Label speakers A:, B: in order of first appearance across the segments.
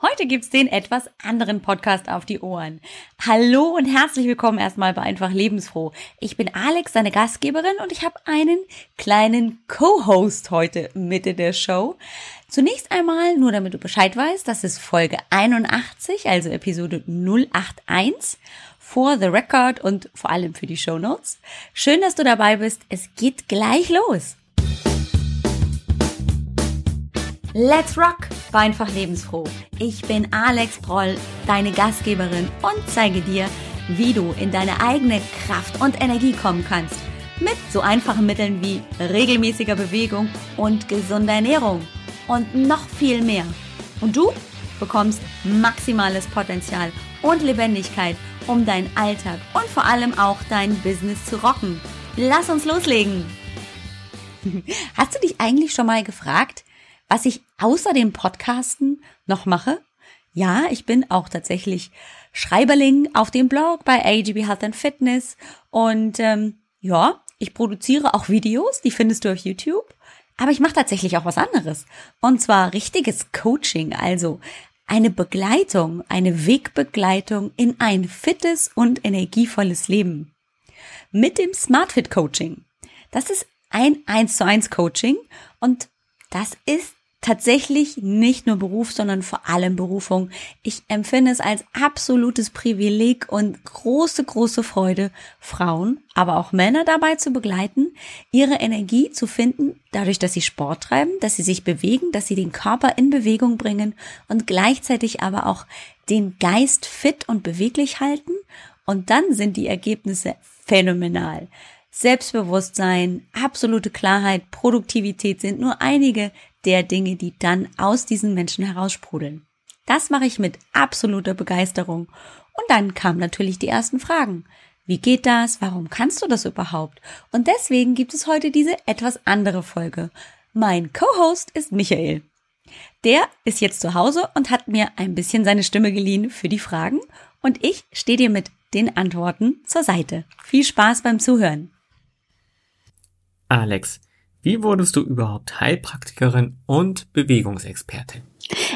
A: Heute gibt's den etwas anderen Podcast auf die Ohren. Hallo und herzlich willkommen erstmal bei Einfach Lebensfroh. Ich bin Alex, deine Gastgeberin und ich habe einen kleinen Co-Host heute mit in der Show. Zunächst einmal, nur damit du Bescheid weißt, das ist Folge 81, also Episode 081 for the record und vor allem für die Show Notes. Schön, dass du dabei bist. Es geht gleich los. Let's rock! War einfach lebensfroh. Ich bin Alex Proll, deine Gastgeberin und zeige dir, wie du in deine eigene Kraft und Energie kommen kannst. Mit so einfachen Mitteln wie regelmäßiger Bewegung und gesunder Ernährung. Und noch viel mehr. Und du bekommst maximales Potenzial und Lebendigkeit, um deinen Alltag und vor allem auch dein Business zu rocken. Lass uns loslegen! Hast du dich eigentlich schon mal gefragt, was ich außer dem Podcasten noch mache? Ja, ich bin auch tatsächlich Schreiberling auf dem Blog bei AGB Health and Fitness und ähm, ja, ich produziere auch Videos, die findest du auf YouTube. Aber ich mache tatsächlich auch was anderes. Und zwar richtiges Coaching, also eine Begleitung, eine Wegbegleitung in ein fittes und energievolles Leben. Mit dem SmartFit Coaching. Das ist ein 1 zu 1 Coaching und das ist tatsächlich nicht nur Beruf, sondern vor allem Berufung. Ich empfinde es als absolutes Privileg und große, große Freude, Frauen, aber auch Männer dabei zu begleiten, ihre Energie zu finden, dadurch, dass sie Sport treiben, dass sie sich bewegen, dass sie den Körper in Bewegung bringen und gleichzeitig aber auch den Geist fit und beweglich halten. Und dann sind die Ergebnisse phänomenal. Selbstbewusstsein, absolute Klarheit, Produktivität sind nur einige der Dinge, die dann aus diesen Menschen heraussprudeln. Das mache ich mit absoluter Begeisterung. Und dann kamen natürlich die ersten Fragen. Wie geht das? Warum kannst du das überhaupt? Und deswegen gibt es heute diese etwas andere Folge. Mein Co-Host ist Michael. Der ist jetzt zu Hause und hat mir ein bisschen seine Stimme geliehen für die Fragen und ich stehe dir mit den Antworten zur Seite. Viel Spaß beim Zuhören.
B: Alex, wie wurdest du überhaupt Heilpraktikerin und Bewegungsexpertin?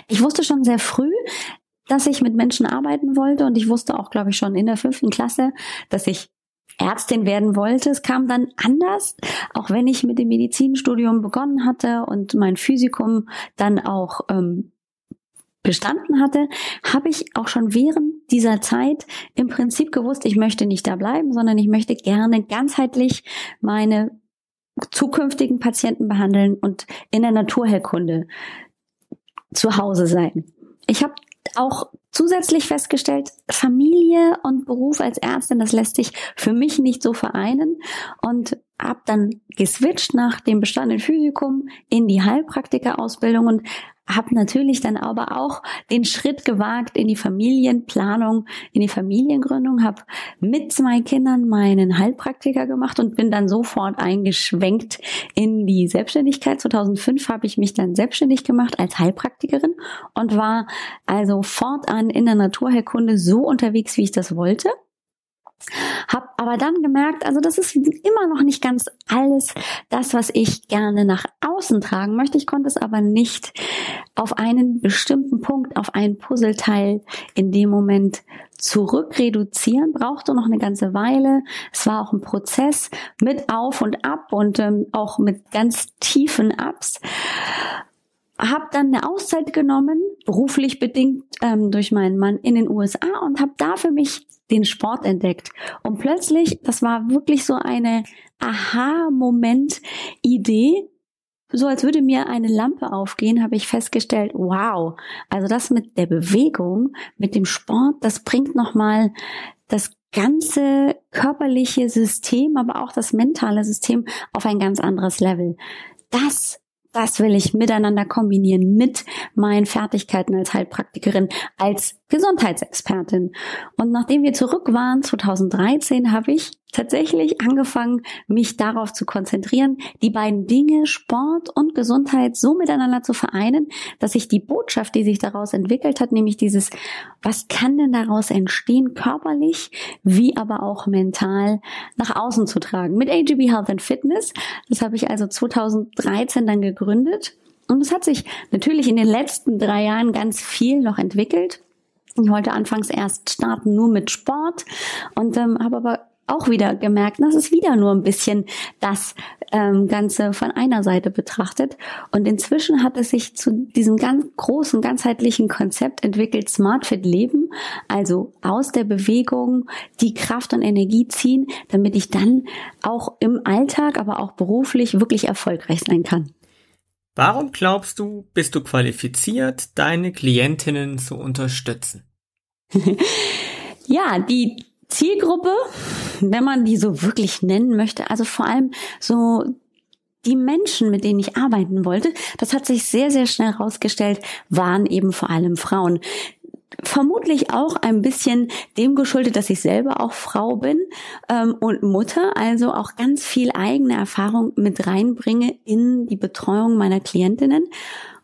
A: Ich wusste schon sehr früh, dass ich mit Menschen arbeiten wollte und ich wusste auch, glaube ich, schon in der fünften Klasse, dass ich Ärztin werden wollte. Es kam dann anders, auch wenn ich mit dem Medizinstudium begonnen hatte und mein Physikum dann auch ähm, bestanden hatte, habe ich auch schon während dieser Zeit im Prinzip gewusst, ich möchte nicht da bleiben, sondern ich möchte gerne ganzheitlich meine zukünftigen Patienten behandeln und in der Naturheilkunde zu Hause sein. Ich habe auch zusätzlich festgestellt, Familie und Beruf als Ärztin, das lässt sich für mich nicht so vereinen und habe dann geswitcht nach dem bestandenen Physikum in die Heilpraktikerausbildung und habe natürlich dann aber auch den Schritt gewagt in die Familienplanung, in die Familiengründung, habe mit zwei Kindern meinen Heilpraktiker gemacht und bin dann sofort eingeschwenkt in die Selbstständigkeit. 2005 habe ich mich dann selbstständig gemacht als Heilpraktikerin und war also fortan in der Naturheilkunde so unterwegs, wie ich das wollte hab aber dann gemerkt, also das ist immer noch nicht ganz alles das, was ich gerne nach außen tragen möchte. Ich konnte es aber nicht auf einen bestimmten Punkt, auf ein Puzzleteil in dem Moment zurückreduzieren, brauchte noch eine ganze Weile. Es war auch ein Prozess mit Auf und Ab und ähm, auch mit ganz tiefen Ups habe dann eine Auszeit genommen, beruflich bedingt ähm, durch meinen Mann in den USA und habe da für mich den Sport entdeckt. Und plötzlich, das war wirklich so eine Aha-Moment-Idee, so als würde mir eine Lampe aufgehen, habe ich festgestellt, wow, also das mit der Bewegung, mit dem Sport, das bringt nochmal das ganze körperliche System, aber auch das mentale System auf ein ganz anderes Level. Das das will ich miteinander kombinieren mit meinen Fertigkeiten als Heilpraktikerin, als Gesundheitsexpertin. Und nachdem wir zurück waren, 2013, habe ich tatsächlich angefangen, mich darauf zu konzentrieren, die beiden Dinge Sport und Gesundheit so miteinander zu vereinen, dass ich die Botschaft, die sich daraus entwickelt hat, nämlich dieses, was kann denn daraus entstehen, körperlich, wie aber auch mental nach außen zu tragen. Mit AGB Health and Fitness, das habe ich also 2013 dann gegründet Und es hat sich natürlich in den letzten drei Jahren ganz viel noch entwickelt. Ich wollte anfangs erst starten nur mit Sport und ähm, habe aber auch wieder gemerkt, das ist wieder nur ein bisschen das ähm, Ganze von einer Seite betrachtet. Und inzwischen hat es sich zu diesem ganz großen, ganzheitlichen Konzept entwickelt, Smart Fit Leben, also aus der Bewegung die Kraft und Energie ziehen, damit ich dann auch im Alltag, aber auch beruflich wirklich erfolgreich sein kann.
B: Warum glaubst du, bist du qualifiziert, deine Klientinnen zu unterstützen?
A: ja, die Zielgruppe, wenn man die so wirklich nennen möchte, also vor allem so die Menschen, mit denen ich arbeiten wollte, das hat sich sehr, sehr schnell herausgestellt, waren eben vor allem Frauen. Vermutlich auch ein bisschen dem geschuldet, dass ich selber auch Frau bin ähm, und Mutter, also auch ganz viel eigene Erfahrung mit reinbringe in die Betreuung meiner Klientinnen.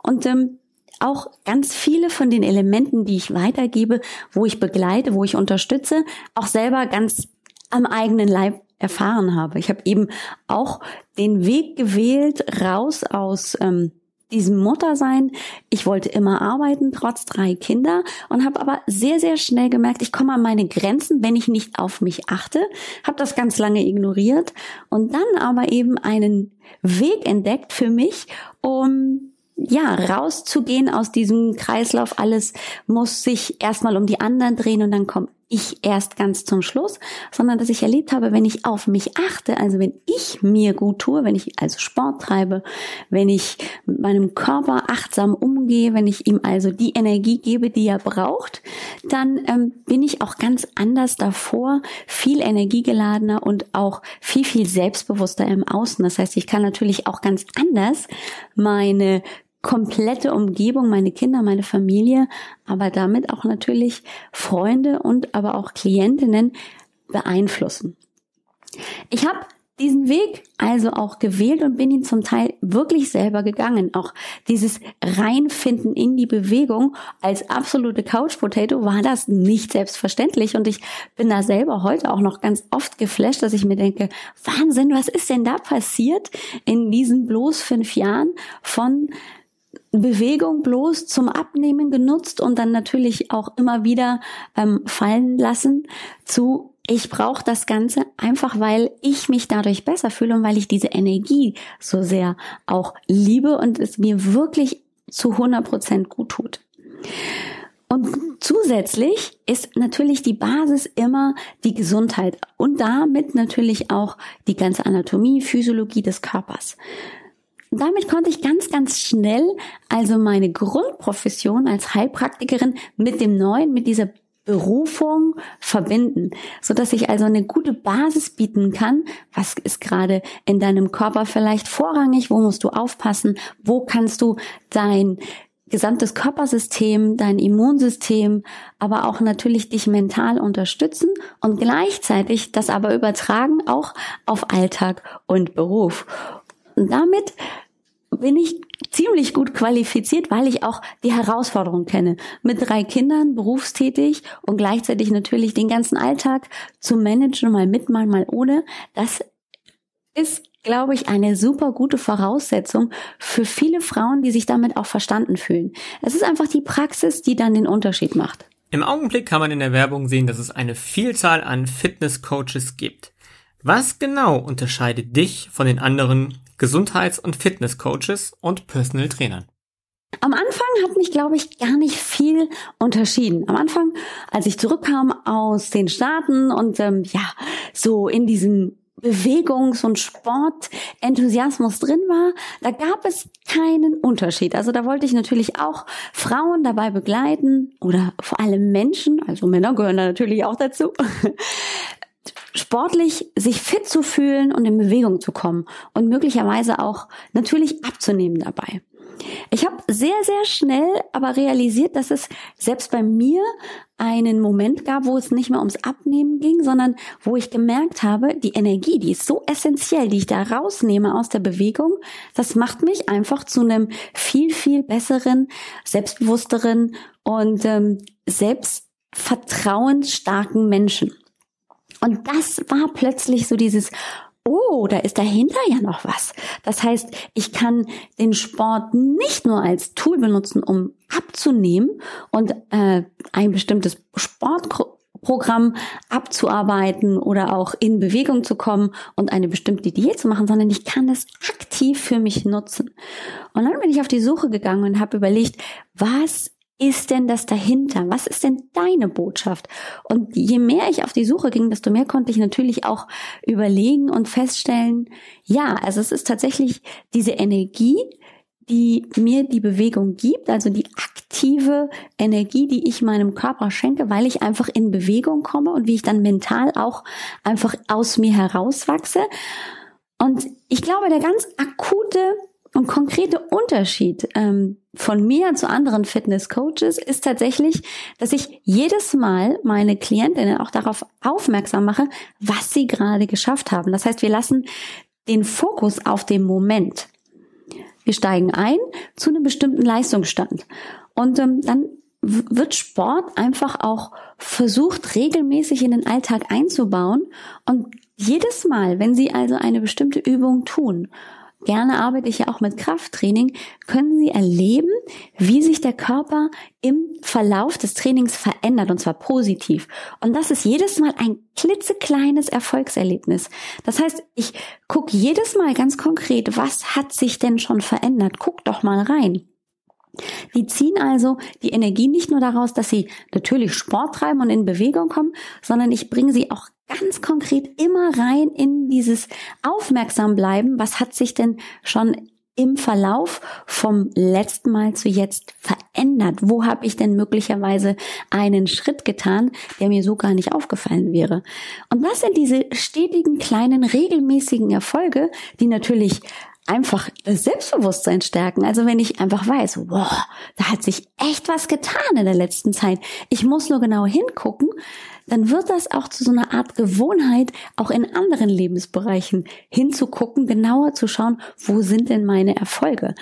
A: Und ähm, auch ganz viele von den Elementen, die ich weitergebe, wo ich begleite, wo ich unterstütze, auch selber ganz am eigenen Leib erfahren habe. Ich habe eben auch den Weg gewählt, raus aus ähm, diesem Muttersein. Ich wollte immer arbeiten, trotz drei Kinder, und habe aber sehr, sehr schnell gemerkt, ich komme an meine Grenzen, wenn ich nicht auf mich achte. Habe das ganz lange ignoriert und dann aber eben einen Weg entdeckt für mich, um ja, rauszugehen aus diesem Kreislauf. Alles muss sich erstmal um die anderen drehen und dann komme ich erst ganz zum Schluss, sondern dass ich erlebt habe, wenn ich auf mich achte, also wenn ich mir gut tue, wenn ich also Sport treibe, wenn ich mit meinem Körper achtsam umgehe, wenn ich ihm also die Energie gebe, die er braucht, dann ähm, bin ich auch ganz anders davor, viel energiegeladener und auch viel, viel selbstbewusster im Außen. Das heißt, ich kann natürlich auch ganz anders meine komplette Umgebung, meine Kinder, meine Familie, aber damit auch natürlich Freunde und aber auch Klientinnen beeinflussen. Ich habe diesen Weg also auch gewählt und bin ihn zum Teil wirklich selber gegangen. Auch dieses Reinfinden in die Bewegung als absolute Couch Potato war das nicht selbstverständlich und ich bin da selber heute auch noch ganz oft geflasht, dass ich mir denke, Wahnsinn, was ist denn da passiert in diesen bloß fünf Jahren von Bewegung bloß zum Abnehmen genutzt und dann natürlich auch immer wieder ähm, fallen lassen zu ich brauche das Ganze einfach, weil ich mich dadurch besser fühle und weil ich diese Energie so sehr auch liebe und es mir wirklich zu 100 Prozent gut tut. Und zusätzlich ist natürlich die Basis immer die Gesundheit und damit natürlich auch die ganze Anatomie, Physiologie des Körpers damit konnte ich ganz, ganz schnell also meine Grundprofession als Heilpraktikerin mit dem neuen, mit dieser Berufung verbinden, so dass ich also eine gute Basis bieten kann. Was ist gerade in deinem Körper vielleicht vorrangig? Wo musst du aufpassen? Wo kannst du dein gesamtes Körpersystem, dein Immunsystem, aber auch natürlich dich mental unterstützen und gleichzeitig das aber übertragen auch auf Alltag und Beruf. Und damit bin ich ziemlich gut qualifiziert, weil ich auch die Herausforderung kenne. Mit drei Kindern, berufstätig und gleichzeitig natürlich den ganzen Alltag zu managen, mal mit, mal, mal ohne. Das ist, glaube ich, eine super gute Voraussetzung für viele Frauen, die sich damit auch verstanden fühlen. Es ist einfach die Praxis, die dann den Unterschied macht.
B: Im Augenblick kann man in der Werbung sehen, dass es eine Vielzahl an Fitnesscoaches gibt. Was genau unterscheidet dich von den anderen Gesundheits- und Fitnesscoaches und Personal Trainern?
A: Am Anfang hat mich, glaube ich, gar nicht viel unterschieden. Am Anfang, als ich zurückkam aus den Staaten und ähm, ja, so in diesem Bewegungs- und Sportenthusiasmus drin war, da gab es keinen Unterschied. Also da wollte ich natürlich auch Frauen dabei begleiten oder vor allem Menschen, also Männer gehören da natürlich auch dazu, sportlich sich fit zu fühlen und in Bewegung zu kommen und möglicherweise auch natürlich abzunehmen dabei. Ich habe sehr, sehr schnell aber realisiert, dass es selbst bei mir einen Moment gab, wo es nicht mehr ums Abnehmen ging, sondern wo ich gemerkt habe, die Energie, die ist so essentiell, die ich da rausnehme aus der Bewegung, das macht mich einfach zu einem viel, viel besseren, selbstbewussteren und ähm, selbstvertrauensstarken Menschen. Und das war plötzlich so dieses, oh, da ist dahinter ja noch was. Das heißt, ich kann den Sport nicht nur als Tool benutzen, um abzunehmen und äh, ein bestimmtes Sportprogramm abzuarbeiten oder auch in Bewegung zu kommen und eine bestimmte Diät zu machen, sondern ich kann das aktiv für mich nutzen. Und dann bin ich auf die Suche gegangen und habe überlegt, was ist denn das dahinter? Was ist denn deine Botschaft? Und je mehr ich auf die Suche ging, desto mehr konnte ich natürlich auch überlegen und feststellen, ja, also es ist tatsächlich diese Energie, die mir die Bewegung gibt, also die aktive Energie, die ich meinem Körper schenke, weil ich einfach in Bewegung komme und wie ich dann mental auch einfach aus mir herauswachse. Und ich glaube, der ganz akute und konkrete Unterschied ähm, von mir zu anderen Fitness-Coaches ist tatsächlich, dass ich jedes Mal meine Klientinnen auch darauf aufmerksam mache, was sie gerade geschafft haben. Das heißt, wir lassen den Fokus auf dem Moment. Wir steigen ein zu einem bestimmten Leistungsstand. Und ähm, dann wird Sport einfach auch versucht, regelmäßig in den Alltag einzubauen. Und jedes Mal, wenn Sie also eine bestimmte Übung tun gerne arbeite ich ja auch mit Krafttraining, können Sie erleben, wie sich der Körper im Verlauf des Trainings verändert und zwar positiv. Und das ist jedes Mal ein klitzekleines Erfolgserlebnis. Das heißt, ich gucke jedes Mal ganz konkret, was hat sich denn schon verändert? Guck doch mal rein. Die ziehen also die Energie nicht nur daraus, dass sie natürlich Sport treiben und in Bewegung kommen, sondern ich bringe sie auch ganz konkret immer rein in dieses Aufmerksam bleiben. Was hat sich denn schon im Verlauf vom letzten Mal zu jetzt verändert? Wo habe ich denn möglicherweise einen Schritt getan, der mir so gar nicht aufgefallen wäre? Und das sind diese stetigen, kleinen, regelmäßigen Erfolge, die natürlich einfach das Selbstbewusstsein stärken. Also wenn ich einfach weiß, wow, da hat sich echt was getan in der letzten Zeit. Ich muss nur genau hingucken, dann wird das auch zu so einer Art Gewohnheit, auch in anderen Lebensbereichen hinzugucken, genauer zu schauen, wo sind denn meine Erfolge.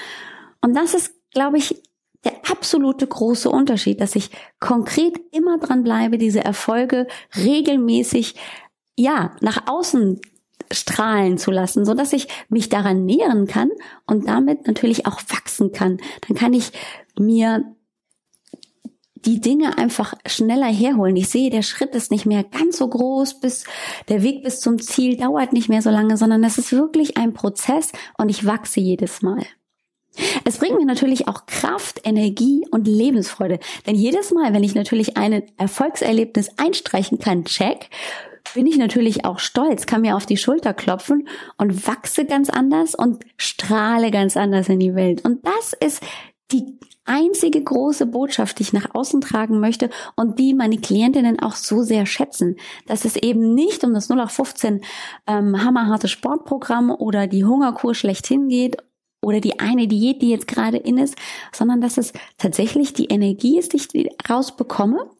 A: Und das ist, glaube ich, der absolute große Unterschied, dass ich konkret immer dran bleibe, diese Erfolge regelmäßig ja, nach außen strahlen zu lassen, so dass ich mich daran nähern kann und damit natürlich auch wachsen kann. Dann kann ich mir die Dinge einfach schneller herholen. Ich sehe, der Schritt ist nicht mehr ganz so groß, bis der Weg bis zum Ziel dauert nicht mehr so lange, sondern es ist wirklich ein Prozess und ich wachse jedes Mal. Es bringt mir natürlich auch Kraft, Energie und Lebensfreude. Denn jedes Mal, wenn ich natürlich ein Erfolgserlebnis einstreichen kann, check, bin ich natürlich auch stolz, kann mir auf die Schulter klopfen und wachse ganz anders und strahle ganz anders in die Welt. Und das ist die einzige große Botschaft, die ich nach außen tragen möchte und die meine Klientinnen auch so sehr schätzen, dass es eben nicht um das 0815 ähm, hammerharte Sportprogramm oder die Hungerkur schlechthin geht oder die eine Diät, die jetzt gerade in ist, sondern dass es tatsächlich die Energie ist, die ich rausbekomme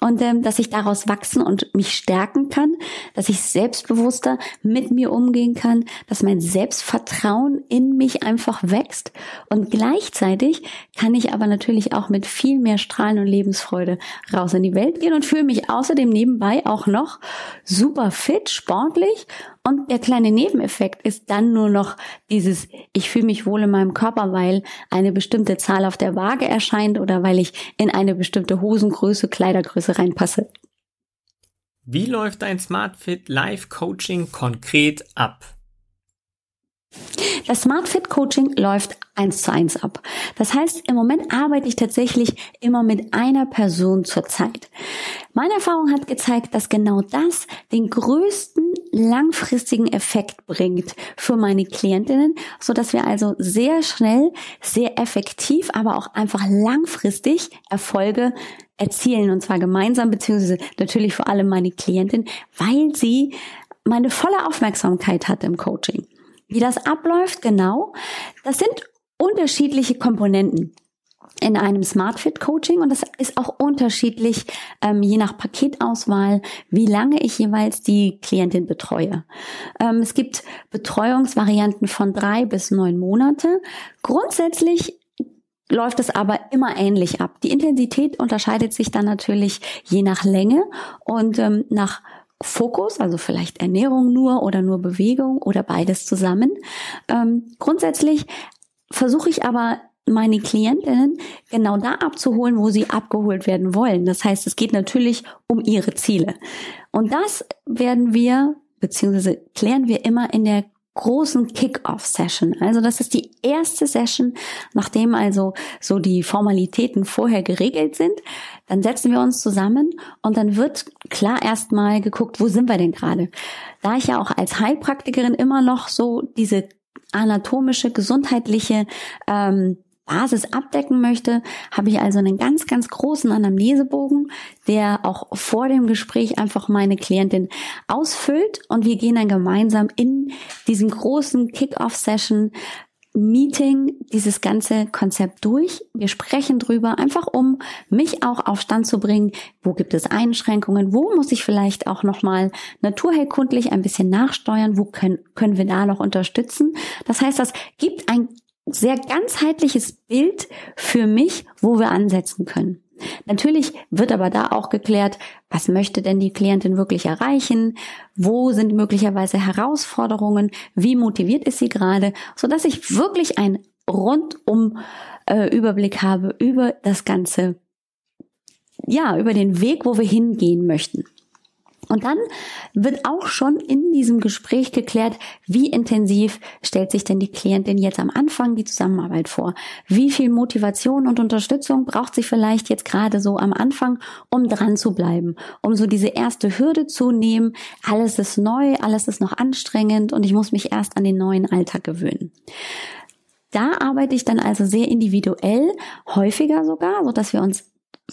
A: und ähm, dass ich daraus wachsen und mich stärken kann, dass ich selbstbewusster mit mir umgehen kann, dass mein Selbstvertrauen in mich einfach wächst. Und gleichzeitig kann ich aber natürlich auch mit viel mehr Strahlen und Lebensfreude raus in die Welt gehen und fühle mich außerdem nebenbei auch noch super fit, sportlich und der kleine Nebeneffekt ist dann nur noch dieses, ich fühle mich wohl in meinem Körper, weil eine bestimmte Zahl auf der Waage erscheint oder weil ich in eine bestimmte Hosengröße, Kleidergröße reinpasse.
B: Wie läuft dein SmartFit Live Coaching konkret ab?
A: Das Smart Fit Coaching läuft eins zu eins ab. Das heißt, im Moment arbeite ich tatsächlich immer mit einer Person zur Zeit. Meine Erfahrung hat gezeigt, dass genau das den größten langfristigen Effekt bringt für meine Klientinnen, so dass wir also sehr schnell, sehr effektiv, aber auch einfach langfristig Erfolge erzielen und zwar gemeinsam beziehungsweise natürlich vor allem meine Klientin, weil sie meine volle Aufmerksamkeit hat im Coaching. Wie das abläuft, genau, das sind unterschiedliche Komponenten in einem SmartFit Coaching und das ist auch unterschiedlich ähm, je nach Paketauswahl, wie lange ich jeweils die Klientin betreue. Ähm, es gibt Betreuungsvarianten von drei bis neun Monate. Grundsätzlich läuft es aber immer ähnlich ab. Die Intensität unterscheidet sich dann natürlich je nach Länge und ähm, nach Fokus, also vielleicht Ernährung nur oder nur Bewegung oder beides zusammen. Ähm, grundsätzlich versuche ich aber meine Klientinnen genau da abzuholen, wo sie abgeholt werden wollen. Das heißt, es geht natürlich um ihre Ziele. Und das werden wir, beziehungsweise klären wir immer in der großen Kick-Off-Session. Also das ist die erste Session, nachdem also so die Formalitäten vorher geregelt sind. Dann setzen wir uns zusammen und dann wird klar erstmal geguckt, wo sind wir denn gerade? Da ich ja auch als Heilpraktikerin immer noch so diese anatomische, gesundheitliche ähm, Basis abdecken möchte, habe ich also einen ganz, ganz großen Anamnesebogen, der auch vor dem Gespräch einfach meine Klientin ausfüllt und wir gehen dann gemeinsam in diesen großen Kick-Off-Session Meeting dieses ganze Konzept durch. Wir sprechen drüber, einfach um mich auch auf Stand zu bringen. Wo gibt es Einschränkungen? Wo muss ich vielleicht auch nochmal naturheilkundlich ein bisschen nachsteuern? Wo können, können wir da noch unterstützen? Das heißt, das gibt ein sehr ganzheitliches Bild für mich, wo wir ansetzen können. Natürlich wird aber da auch geklärt, was möchte denn die Klientin wirklich erreichen? Wo sind möglicherweise Herausforderungen? Wie motiviert ist sie gerade? So dass ich wirklich einen rundum äh, Überblick habe über das Ganze. Ja, über den Weg, wo wir hingehen möchten. Und dann wird auch schon in diesem Gespräch geklärt, wie intensiv stellt sich denn die Klientin jetzt am Anfang die Zusammenarbeit vor? Wie viel Motivation und Unterstützung braucht sie vielleicht jetzt gerade so am Anfang, um dran zu bleiben, um so diese erste Hürde zu nehmen? Alles ist neu, alles ist noch anstrengend und ich muss mich erst an den neuen Alltag gewöhnen. Da arbeite ich dann also sehr individuell, häufiger sogar, so dass wir uns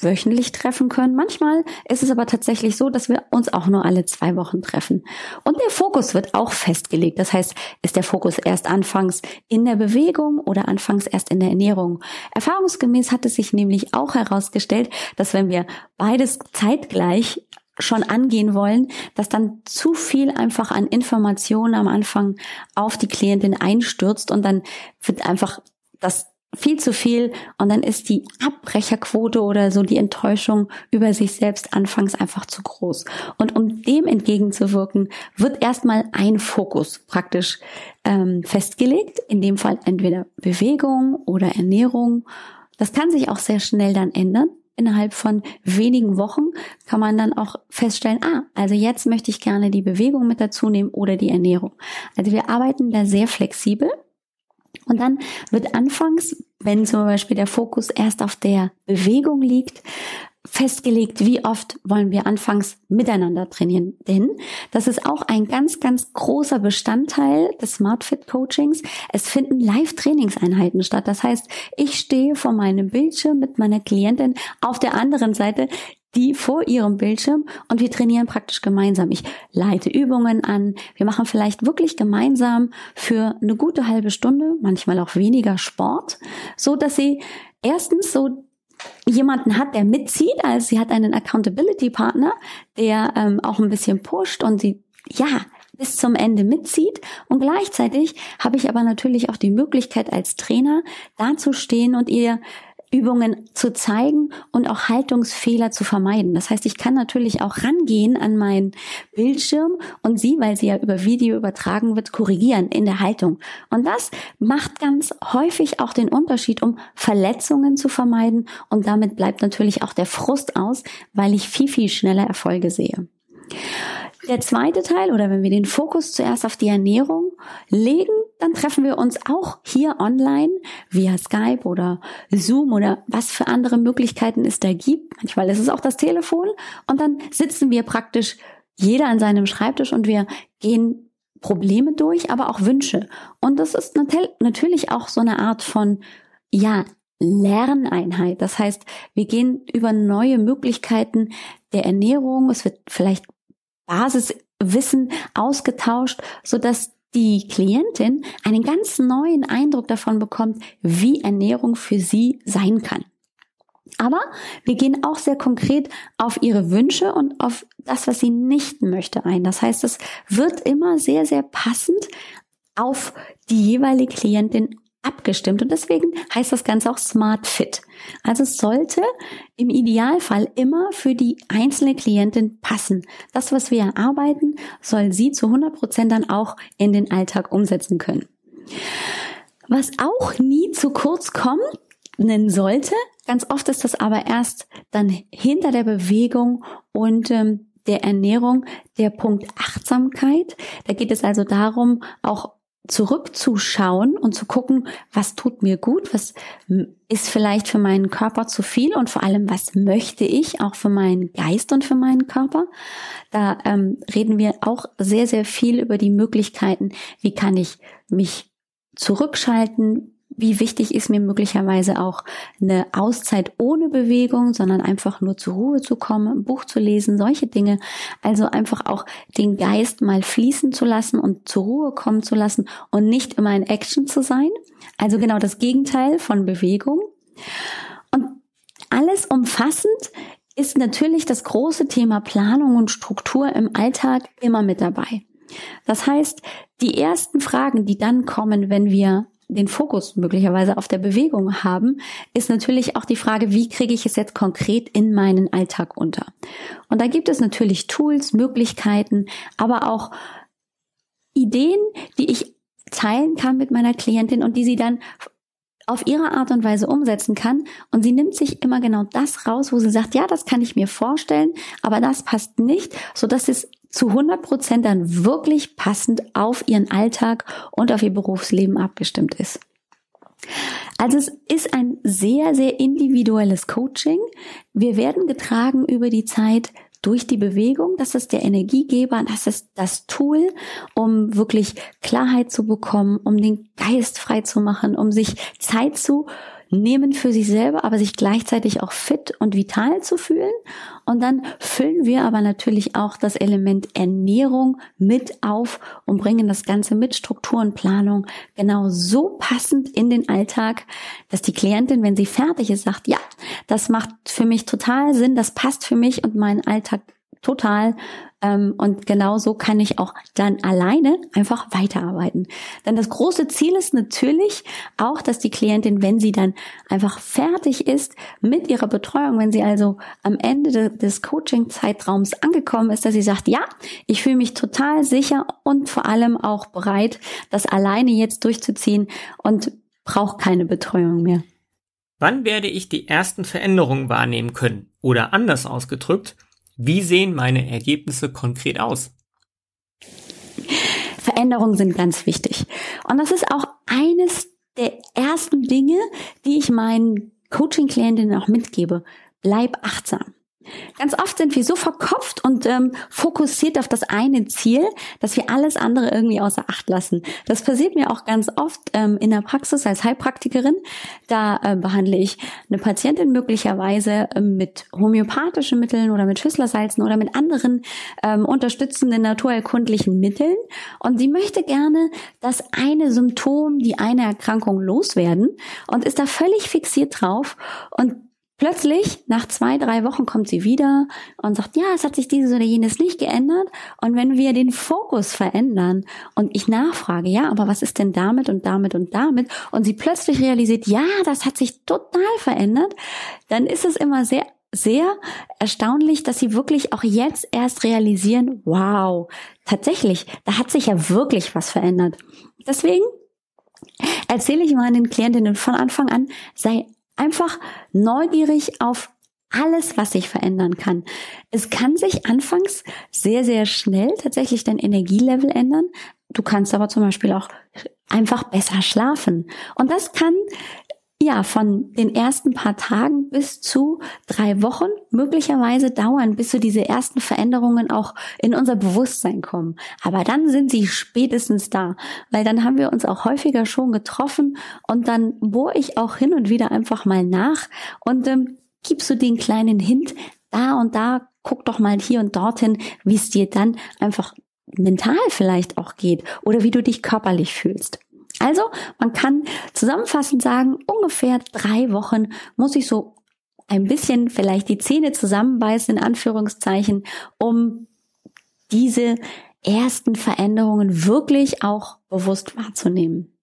A: wöchentlich treffen können. Manchmal ist es aber tatsächlich so, dass wir uns auch nur alle zwei Wochen treffen. Und der Fokus wird auch festgelegt. Das heißt, ist der Fokus erst anfangs in der Bewegung oder anfangs erst in der Ernährung. Erfahrungsgemäß hat es sich nämlich auch herausgestellt, dass wenn wir beides zeitgleich schon angehen wollen, dass dann zu viel einfach an Informationen am Anfang auf die Klientin einstürzt und dann wird einfach das viel zu viel und dann ist die Abbrecherquote oder so die Enttäuschung über sich selbst anfangs einfach zu groß. Und um dem entgegenzuwirken, wird erstmal ein Fokus praktisch ähm, festgelegt, in dem Fall entweder Bewegung oder Ernährung. Das kann sich auch sehr schnell dann ändern. Innerhalb von wenigen Wochen kann man dann auch feststellen, ah, also jetzt möchte ich gerne die Bewegung mit dazu nehmen oder die Ernährung. Also wir arbeiten da sehr flexibel und dann wird anfangs, wenn zum Beispiel der Fokus erst auf der Bewegung liegt, festgelegt, wie oft wollen wir anfangs miteinander trainieren. Denn das ist auch ein ganz, ganz großer Bestandteil des SmartFit Coachings. Es finden Live-Trainingseinheiten statt. Das heißt, ich stehe vor meinem Bildschirm mit meiner Klientin auf der anderen Seite die vor ihrem Bildschirm und wir trainieren praktisch gemeinsam. Ich leite Übungen an. Wir machen vielleicht wirklich gemeinsam für eine gute halbe Stunde, manchmal auch weniger Sport, so dass sie erstens so jemanden hat, der mitzieht, also sie hat einen Accountability Partner, der ähm, auch ein bisschen pusht und sie ja bis zum Ende mitzieht. Und gleichzeitig habe ich aber natürlich auch die Möglichkeit als Trainer dazustehen und ihr Übungen zu zeigen und auch Haltungsfehler zu vermeiden. Das heißt, ich kann natürlich auch rangehen an meinen Bildschirm und sie, weil sie ja über Video übertragen wird, korrigieren in der Haltung. Und das macht ganz häufig auch den Unterschied, um Verletzungen zu vermeiden. Und damit bleibt natürlich auch der Frust aus, weil ich viel, viel schneller Erfolge sehe. Der zweite Teil oder wenn wir den Fokus zuerst auf die Ernährung legen, dann treffen wir uns auch hier online via Skype oder Zoom oder was für andere Möglichkeiten es da gibt. Manchmal ist es auch das Telefon und dann sitzen wir praktisch jeder an seinem Schreibtisch und wir gehen Probleme durch, aber auch Wünsche. Und das ist natürlich auch so eine Art von, ja, Lerneinheit. Das heißt, wir gehen über neue Möglichkeiten der Ernährung. Es wird vielleicht Basiswissen ausgetauscht, so dass die Klientin einen ganz neuen Eindruck davon bekommt, wie Ernährung für sie sein kann. Aber wir gehen auch sehr konkret auf ihre Wünsche und auf das, was sie nicht möchte ein. Das heißt, es wird immer sehr, sehr passend auf die jeweilige Klientin abgestimmt und deswegen heißt das Ganze auch Smart Fit. Also es sollte im Idealfall immer für die einzelne Klientin passen. Das, was wir erarbeiten, soll sie zu 100 Prozent dann auch in den Alltag umsetzen können. Was auch nie zu kurz kommen sollte, ganz oft ist das aber erst dann hinter der Bewegung und ähm, der Ernährung der Punkt Achtsamkeit. Da geht es also darum, auch zurückzuschauen und zu gucken, was tut mir gut, was ist vielleicht für meinen Körper zu viel und vor allem, was möchte ich auch für meinen Geist und für meinen Körper. Da ähm, reden wir auch sehr, sehr viel über die Möglichkeiten, wie kann ich mich zurückschalten, wie wichtig ist mir möglicherweise auch eine Auszeit ohne Bewegung, sondern einfach nur zur Ruhe zu kommen, ein Buch zu lesen, solche Dinge. Also einfach auch den Geist mal fließen zu lassen und zur Ruhe kommen zu lassen und nicht immer in Action zu sein. Also genau das Gegenteil von Bewegung. Und alles umfassend ist natürlich das große Thema Planung und Struktur im Alltag immer mit dabei. Das heißt, die ersten Fragen, die dann kommen, wenn wir den Fokus möglicherweise auf der Bewegung haben, ist natürlich auch die Frage, wie kriege ich es jetzt konkret in meinen Alltag unter? Und da gibt es natürlich Tools, Möglichkeiten, aber auch Ideen, die ich teilen kann mit meiner Klientin und die sie dann auf ihre Art und Weise umsetzen kann. Und sie nimmt sich immer genau das raus, wo sie sagt, ja, das kann ich mir vorstellen, aber das passt nicht, so dass es zu 100 Prozent dann wirklich passend auf ihren Alltag und auf ihr Berufsleben abgestimmt ist. Also es ist ein sehr, sehr individuelles Coaching. Wir werden getragen über die Zeit durch die Bewegung. Das ist der Energiegeber, das ist das Tool, um wirklich Klarheit zu bekommen, um den Geist frei zu machen, um sich Zeit zu nehmen für sich selber, aber sich gleichzeitig auch fit und vital zu fühlen. Und dann füllen wir aber natürlich auch das Element Ernährung mit auf und bringen das Ganze mit Struktur und Planung genau so passend in den Alltag, dass die Klientin, wenn sie fertig ist, sagt, ja, das macht für mich total Sinn, das passt für mich und meinen Alltag total ähm, und genau so kann ich auch dann alleine einfach weiterarbeiten. Denn das große Ziel ist natürlich auch, dass die Klientin, wenn sie dann einfach fertig ist mit ihrer Betreuung, wenn sie also am Ende des Coaching-Zeitraums angekommen ist, dass sie sagt, ja, ich fühle mich total sicher und vor allem auch bereit, das alleine jetzt durchzuziehen und brauche keine Betreuung mehr.
B: Wann werde ich die ersten Veränderungen wahrnehmen können? Oder anders ausgedrückt, wie sehen meine Ergebnisse konkret aus?
A: Veränderungen sind ganz wichtig. Und das ist auch eines der ersten Dinge, die ich meinen Coaching-Klientinnen auch mitgebe. Bleib achtsam. Ganz oft sind wir so verkopft und ähm, fokussiert auf das eine Ziel, dass wir alles andere irgendwie außer Acht lassen. Das passiert mir auch ganz oft ähm, in der Praxis als Heilpraktikerin. Da äh, behandle ich eine Patientin möglicherweise äh, mit homöopathischen Mitteln oder mit Schüsslersalzen oder mit anderen ähm, unterstützenden naturerkundlichen Mitteln. Und sie möchte gerne das eine Symptom, die eine Erkrankung loswerden und ist da völlig fixiert drauf und Plötzlich, nach zwei, drei Wochen kommt sie wieder und sagt, ja, es hat sich dieses oder jenes nicht geändert. Und wenn wir den Fokus verändern und ich nachfrage, ja, aber was ist denn damit und damit und damit? Und sie plötzlich realisiert, ja, das hat sich total verändert, dann ist es immer sehr sehr erstaunlich, dass sie wirklich auch jetzt erst realisieren, wow, tatsächlich, da hat sich ja wirklich was verändert. Deswegen erzähle ich meinen Klientinnen von Anfang an, sei einfach neugierig auf alles, was sich verändern kann. Es kann sich anfangs sehr, sehr schnell tatsächlich dein Energielevel ändern. Du kannst aber zum Beispiel auch einfach besser schlafen. Und das kann ja, von den ersten paar Tagen bis zu drei Wochen möglicherweise dauern, bis so diese ersten Veränderungen auch in unser Bewusstsein kommen. Aber dann sind sie spätestens da, weil dann haben wir uns auch häufiger schon getroffen und dann bohre ich auch hin und wieder einfach mal nach und ähm, gibst du den kleinen Hint, da und da, guck doch mal hier und dorthin, wie es dir dann einfach mental vielleicht auch geht oder wie du dich körperlich fühlst. Also, man kann zusammenfassend sagen, ungefähr drei Wochen muss ich so ein bisschen vielleicht die Zähne zusammenbeißen, in Anführungszeichen, um diese ersten Veränderungen wirklich auch bewusst wahrzunehmen.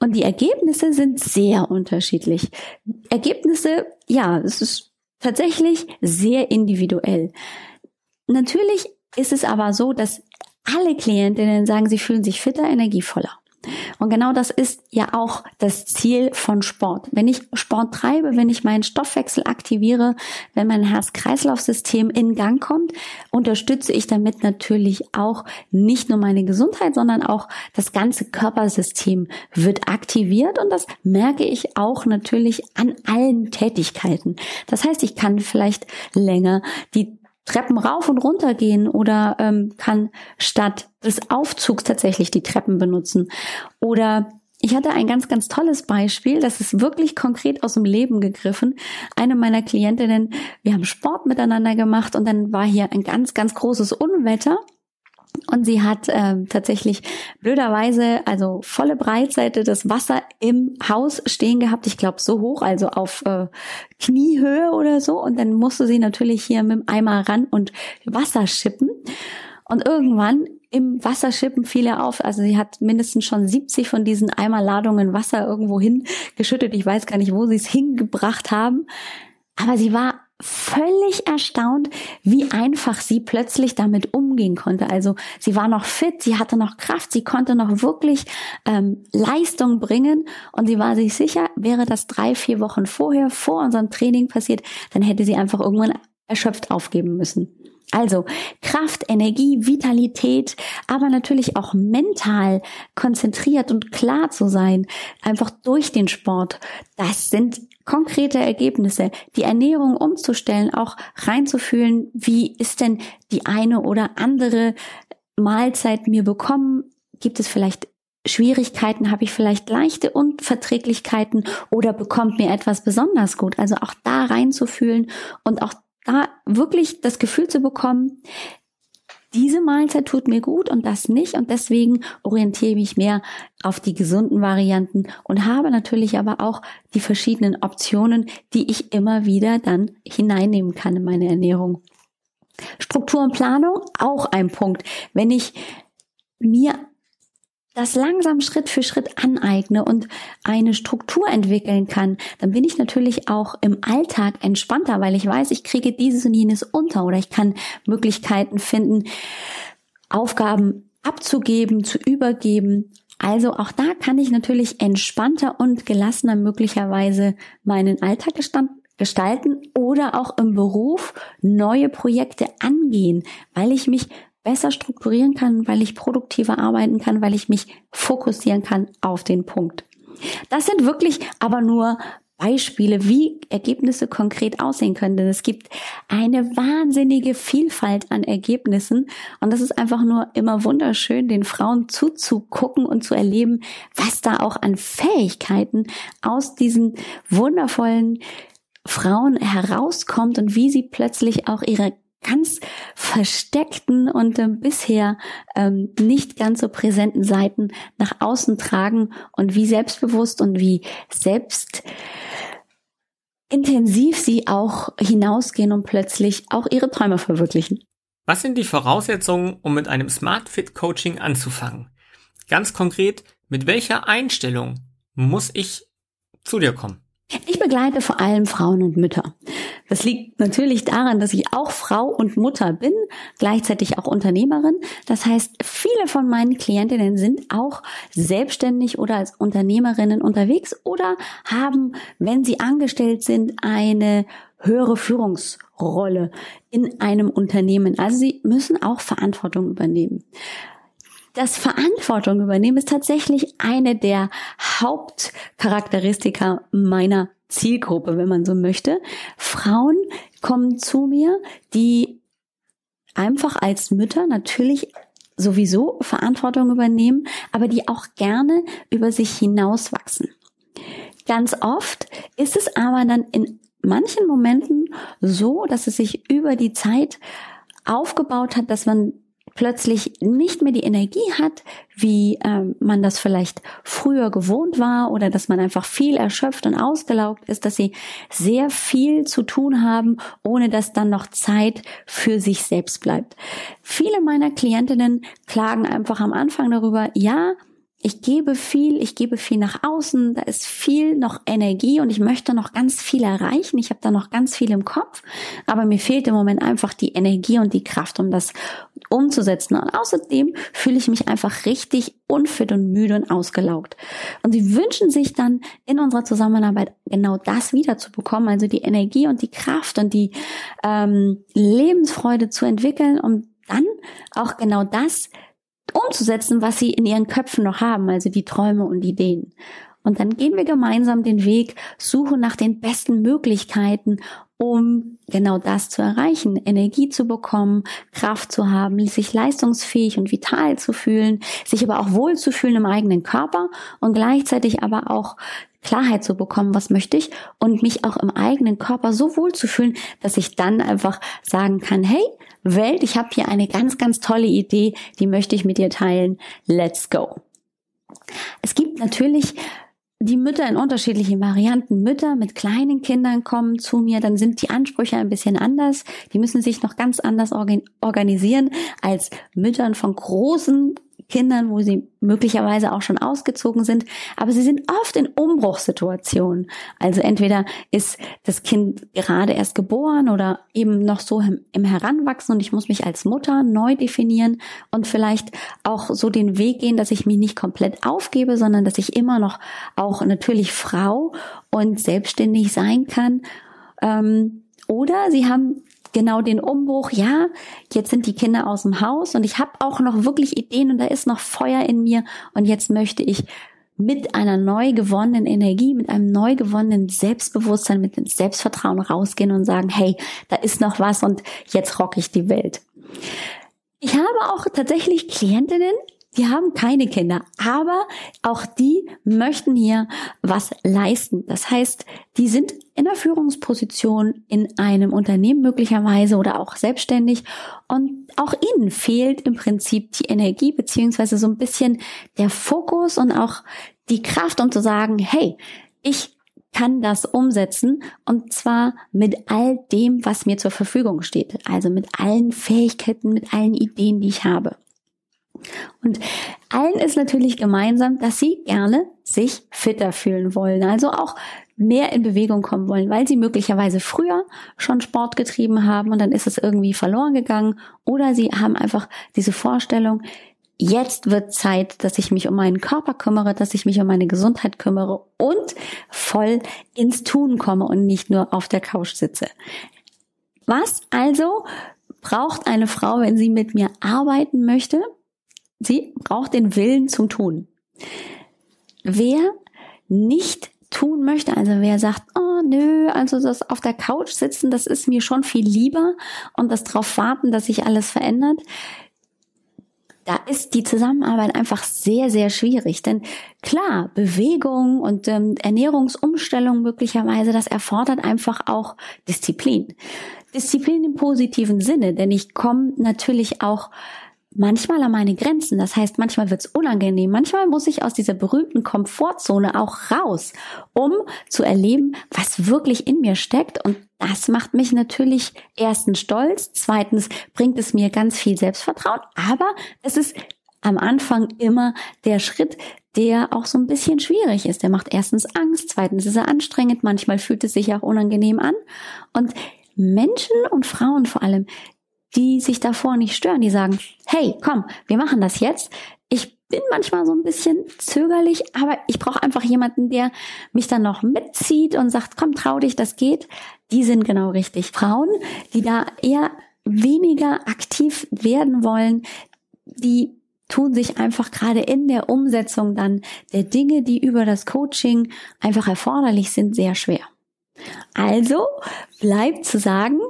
A: Und die Ergebnisse sind sehr unterschiedlich. Ergebnisse, ja, es ist tatsächlich sehr individuell. Natürlich ist es aber so, dass alle Klientinnen sagen, sie fühlen sich fitter, energievoller. Und genau das ist ja auch das Ziel von Sport. Wenn ich Sport treibe, wenn ich meinen Stoffwechsel aktiviere, wenn mein Herz-Kreislauf-System in Gang kommt, unterstütze ich damit natürlich auch nicht nur meine Gesundheit, sondern auch das ganze Körpersystem wird aktiviert und das merke ich auch natürlich an allen Tätigkeiten. Das heißt, ich kann vielleicht länger die Treppen rauf und runter gehen oder ähm, kann statt des Aufzugs tatsächlich die Treppen benutzen. Oder ich hatte ein ganz, ganz tolles Beispiel, das ist wirklich konkret aus dem Leben gegriffen. Eine meiner Klientinnen, wir haben Sport miteinander gemacht und dann war hier ein ganz, ganz großes Unwetter und sie hat äh, tatsächlich blöderweise, also volle Breitseite, das Wasser im Haus stehen gehabt. Ich glaube so hoch, also auf äh, Kniehöhe oder so. Und dann musste sie natürlich hier mit dem Eimer ran und Wasser schippen. Und irgendwann im Wasserschippen fiel er auf. Also sie hat mindestens schon 70 von diesen Eimerladungen Wasser irgendwo hingeschüttet. Ich weiß gar nicht, wo sie es hingebracht haben. Aber sie war völlig erstaunt, wie einfach sie plötzlich damit umgehen konnte. Also sie war noch fit, sie hatte noch Kraft, sie konnte noch wirklich ähm, Leistung bringen und sie war sich sicher, wäre das drei, vier Wochen vorher, vor unserem Training passiert, dann hätte sie einfach irgendwann erschöpft aufgeben müssen. Also Kraft, Energie, Vitalität, aber natürlich auch mental konzentriert und klar zu sein, einfach durch den Sport. Das sind konkrete Ergebnisse, die Ernährung umzustellen, auch reinzufühlen, wie ist denn die eine oder andere Mahlzeit mir bekommen? Gibt es vielleicht Schwierigkeiten, habe ich vielleicht leichte Unverträglichkeiten oder bekommt mir etwas besonders gut? Also auch da reinzufühlen und auch da wirklich das Gefühl zu bekommen, diese Mahlzeit tut mir gut und das nicht und deswegen orientiere ich mich mehr auf die gesunden Varianten und habe natürlich aber auch die verschiedenen Optionen, die ich immer wieder dann hineinnehmen kann in meine Ernährung. Struktur und Planung, auch ein Punkt. Wenn ich mir das langsam Schritt für Schritt aneigne und eine Struktur entwickeln kann, dann bin ich natürlich auch im Alltag entspannter, weil ich weiß, ich kriege dieses und jenes unter oder ich kann Möglichkeiten finden, Aufgaben abzugeben, zu übergeben. Also auch da kann ich natürlich entspannter und gelassener möglicherweise meinen Alltag gestalten oder auch im Beruf neue Projekte angehen, weil ich mich besser strukturieren kann, weil ich produktiver arbeiten kann, weil ich mich fokussieren kann auf den Punkt. Das sind wirklich aber nur Beispiele, wie Ergebnisse konkret aussehen können. Denn es gibt eine wahnsinnige Vielfalt an Ergebnissen. Und das ist einfach nur immer wunderschön, den Frauen zuzugucken und zu erleben, was da auch an Fähigkeiten aus diesen wundervollen Frauen herauskommt und wie sie plötzlich auch ihre ganz versteckten und äh, bisher ähm, nicht ganz so präsenten Seiten nach außen tragen und wie selbstbewusst und wie selbst intensiv sie auch hinausgehen und plötzlich auch ihre Träume verwirklichen.
B: Was sind die Voraussetzungen, um mit einem Smart Fit Coaching anzufangen? Ganz konkret, mit welcher Einstellung muss ich zu dir kommen?
A: Ich begleite vor allem Frauen und Mütter. Das liegt natürlich daran, dass ich auch Frau und Mutter bin, gleichzeitig auch Unternehmerin. Das heißt, viele von meinen Klientinnen sind auch selbstständig oder als Unternehmerinnen unterwegs oder haben, wenn sie angestellt sind, eine höhere Führungsrolle in einem Unternehmen. Also sie müssen auch Verantwortung übernehmen. Das Verantwortung übernehmen ist tatsächlich eine der Hauptcharakteristika meiner Zielgruppe, wenn man so möchte. Frauen kommen zu mir, die einfach als Mütter natürlich sowieso Verantwortung übernehmen, aber die auch gerne über sich hinauswachsen. Ganz oft ist es aber dann in manchen Momenten so, dass es sich über die Zeit aufgebaut hat, dass man plötzlich nicht mehr die Energie hat, wie ähm, man das vielleicht früher gewohnt war oder dass man einfach viel erschöpft und ausgelaugt ist, dass sie sehr viel zu tun haben, ohne dass dann noch Zeit für sich selbst bleibt. Viele meiner Klientinnen klagen einfach am Anfang darüber, ja, ich gebe viel, ich gebe viel nach außen, da ist viel noch Energie und ich möchte noch ganz viel erreichen. Ich habe da noch ganz viel im Kopf, aber mir fehlt im Moment einfach die Energie und die Kraft, um das umzusetzen. Und außerdem fühle ich mich einfach richtig unfit und müde und ausgelaugt. Und sie wünschen sich dann in unserer Zusammenarbeit genau das wieder zu bekommen, also die Energie und die Kraft und die ähm, Lebensfreude zu entwickeln, um dann auch genau das umzusetzen, was sie in ihren Köpfen noch haben, also die Träume und Ideen. Und dann gehen wir gemeinsam den Weg, suchen nach den besten Möglichkeiten, um genau das zu erreichen, Energie zu bekommen, Kraft zu haben, sich leistungsfähig und vital zu fühlen, sich aber auch wohl zu fühlen im eigenen Körper und gleichzeitig aber auch Klarheit zu bekommen, was möchte ich und mich auch im eigenen Körper so wohl zu fühlen, dass ich dann einfach sagen kann, hey, Welt, ich habe hier eine ganz, ganz tolle Idee, die möchte ich mit dir teilen. Let's go. Es gibt natürlich die Mütter in unterschiedlichen Varianten. Mütter mit kleinen Kindern kommen zu mir, dann sind die Ansprüche ein bisschen anders. Die müssen sich noch ganz anders organisieren als Müttern von großen Kindern, wo sie möglicherweise auch schon ausgezogen sind, aber sie sind oft in Umbruchssituationen. Also entweder ist das Kind gerade erst geboren oder eben noch so im Heranwachsen und ich muss mich als Mutter neu definieren und vielleicht auch so den Weg gehen, dass ich mich nicht komplett aufgebe, sondern dass ich immer noch auch natürlich Frau und selbstständig sein kann. Ähm, oder sie haben genau den Umbruch, ja, jetzt sind die Kinder aus dem Haus und ich habe auch noch wirklich Ideen und da ist noch Feuer in mir und jetzt möchte ich mit einer neu gewonnenen Energie, mit einem neu gewonnenen Selbstbewusstsein, mit dem Selbstvertrauen rausgehen und sagen, hey, da ist noch was und jetzt rock ich die Welt. Ich habe auch tatsächlich Klientinnen, die haben keine Kinder, aber auch die möchten hier was leisten. Das heißt, die sind in der Führungsposition in einem Unternehmen möglicherweise oder auch selbstständig und auch ihnen fehlt im Prinzip die Energie beziehungsweise so ein bisschen der Fokus und auch die Kraft, um zu sagen, hey, ich kann das umsetzen und zwar mit all dem, was mir zur Verfügung steht. Also mit allen Fähigkeiten, mit allen Ideen, die ich habe. Und allen ist natürlich gemeinsam, dass sie gerne sich fitter fühlen wollen, also auch mehr in Bewegung kommen wollen, weil sie möglicherweise früher schon Sport getrieben haben und dann ist es irgendwie verloren gegangen oder sie haben einfach diese Vorstellung, jetzt wird Zeit, dass ich mich um meinen Körper kümmere, dass ich mich um meine Gesundheit kümmere und voll ins Tun komme und nicht nur auf der Couch sitze. Was also braucht eine Frau, wenn sie mit mir arbeiten möchte? Sie braucht den Willen zum Tun. Wer nicht tun möchte, also wer sagt, oh nö, also das auf der Couch sitzen, das ist mir schon viel lieber und das drauf warten, dass sich alles verändert, da ist die Zusammenarbeit einfach sehr, sehr schwierig. Denn klar, Bewegung und ähm, Ernährungsumstellung möglicherweise, das erfordert einfach auch Disziplin. Disziplin im positiven Sinne, denn ich komme natürlich auch manchmal an meine Grenzen. Das heißt, manchmal wird's unangenehm. Manchmal muss ich aus dieser berühmten Komfortzone auch raus, um zu erleben, was wirklich in mir steckt. Und das macht mich natürlich erstens stolz, zweitens bringt es mir ganz viel Selbstvertrauen, aber es ist am Anfang immer der Schritt, der auch so ein bisschen schwierig ist. Der macht erstens Angst, zweitens ist er anstrengend, manchmal fühlt es sich auch unangenehm an. Und Menschen und Frauen vor allem, die sich davor nicht stören, die sagen, hey, komm, wir machen das jetzt. Ich bin manchmal so ein bisschen zögerlich, aber ich brauche einfach jemanden, der mich dann noch mitzieht und sagt, komm, trau dich, das geht. Die sind genau richtig. Frauen, die da eher weniger aktiv werden wollen, die tun sich einfach gerade in der Umsetzung dann der Dinge, die über das Coaching einfach erforderlich sind, sehr schwer. Also bleibt zu sagen,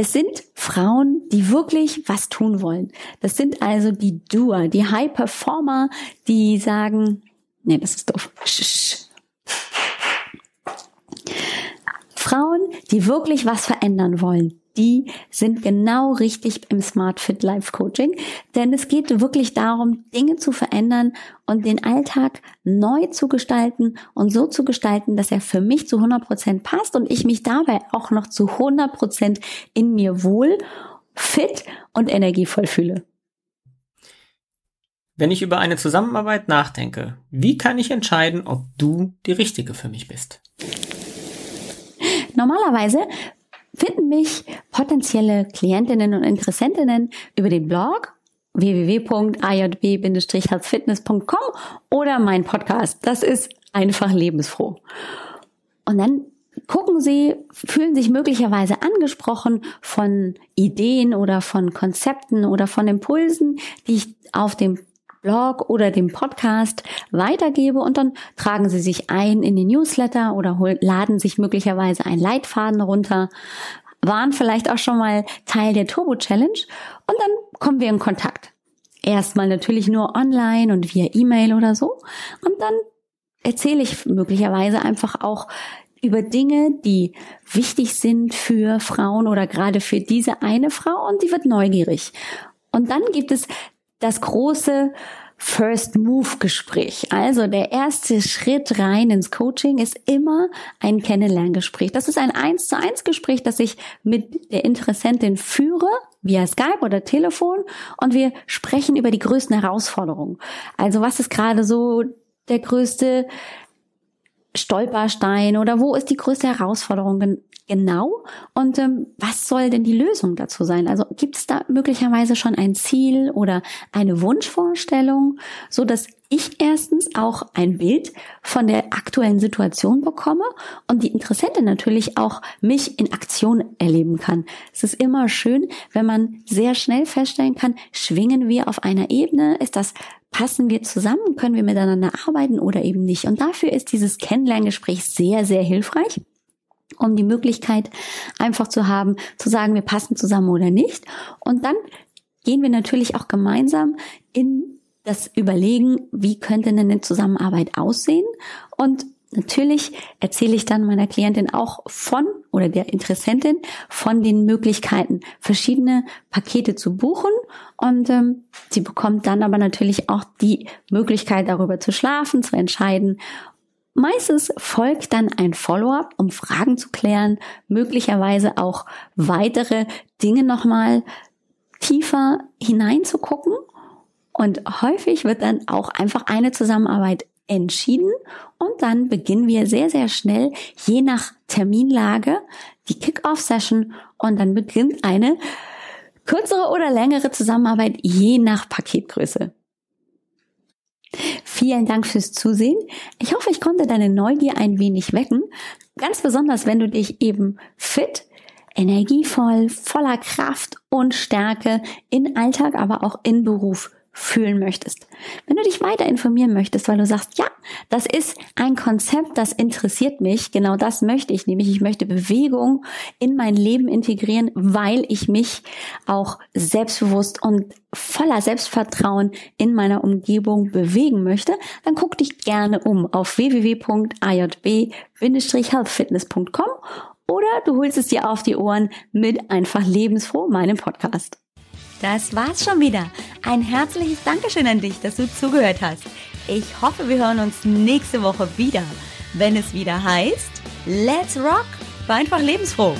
A: es sind Frauen, die wirklich was tun wollen. Das sind also die Doer, die High Performer, die sagen, nee, das ist doof. Frauen, die wirklich was verändern wollen die sind genau richtig im Smart Fit Life Coaching, denn es geht wirklich darum, Dinge zu verändern und den Alltag neu zu gestalten und so zu gestalten, dass er für mich zu 100 Prozent passt und ich mich dabei auch noch zu 100 Prozent in mir wohl, fit und energievoll fühle.
B: Wenn ich über eine Zusammenarbeit nachdenke, wie kann ich entscheiden, ob du die Richtige für mich bist?
A: Normalerweise finden mich potenzielle Klientinnen und Interessentinnen über den Blog www.ajb-healthfitness.com oder mein Podcast. Das ist einfach lebensfroh. Und dann gucken Sie, fühlen sich möglicherweise angesprochen von Ideen oder von Konzepten oder von Impulsen, die ich auf dem Blog oder dem Podcast weitergebe und dann tragen Sie sich ein in den Newsletter oder laden sich möglicherweise einen Leitfaden runter, waren vielleicht auch schon mal Teil der Turbo Challenge und dann kommen wir in Kontakt. Erstmal natürlich nur online und via E-Mail oder so und dann erzähle ich möglicherweise einfach auch über Dinge, die wichtig sind für Frauen oder gerade für diese eine Frau und die wird neugierig. Und dann gibt es das große First Move Gespräch. Also der erste Schritt rein ins Coaching ist immer ein Kennenlerngespräch. Das ist ein eins zu eins Gespräch, das ich mit der Interessentin führe via Skype oder Telefon und wir sprechen über die größten Herausforderungen. Also was ist gerade so der größte Stolperstein oder wo ist die größte Herausforderung genau und ähm, was soll denn die Lösung dazu sein? Also gibt es da möglicherweise schon ein Ziel oder eine Wunschvorstellung, so dass ich erstens auch ein Bild von der aktuellen Situation bekomme und die Interessentin natürlich auch mich in Aktion erleben kann. Es ist immer schön, wenn man sehr schnell feststellen kann, schwingen wir auf einer Ebene, ist das passen wir zusammen, können wir miteinander arbeiten oder eben nicht. Und dafür ist dieses Kennenlerngespräch sehr, sehr hilfreich um die Möglichkeit einfach zu haben, zu sagen, wir passen zusammen oder nicht. Und dann gehen wir natürlich auch gemeinsam in das Überlegen, wie könnte denn eine Zusammenarbeit aussehen und Natürlich erzähle ich dann meiner Klientin auch von oder der Interessentin von den Möglichkeiten, verschiedene Pakete zu buchen und ähm, sie bekommt dann aber natürlich auch die Möglichkeit, darüber zu schlafen, zu entscheiden. Meistens folgt dann ein Follow-up, um Fragen zu klären, möglicherweise auch weitere Dinge nochmal tiefer hineinzugucken. Und häufig wird dann auch einfach eine Zusammenarbeit entschieden und dann beginnen wir sehr, sehr schnell, je nach Terminlage, die Kick-Off-Session und dann beginnt eine kürzere oder längere Zusammenarbeit, je nach Paketgröße. Vielen Dank fürs Zusehen. Ich hoffe, ich konnte deine Neugier ein wenig wecken. Ganz besonders, wenn du dich eben fit, energievoll, voller Kraft und Stärke in Alltag, aber auch in Beruf fühlen möchtest. Wenn du dich weiter informieren möchtest, weil du sagst, ja, das ist ein Konzept, das interessiert mich, genau das möchte ich, nämlich ich möchte Bewegung in mein Leben integrieren, weil ich mich auch selbstbewusst und voller Selbstvertrauen in meiner Umgebung bewegen möchte, dann guck dich gerne um auf www.ajb-healthfitness.com oder du holst es dir auf die Ohren mit einfach lebensfroh meinem Podcast. Das war's schon wieder. Ein herzliches Dankeschön an dich, dass du zugehört hast. Ich hoffe, wir hören uns nächste Woche wieder, wenn es wieder heißt Let's Rock, war einfach lebensfroh.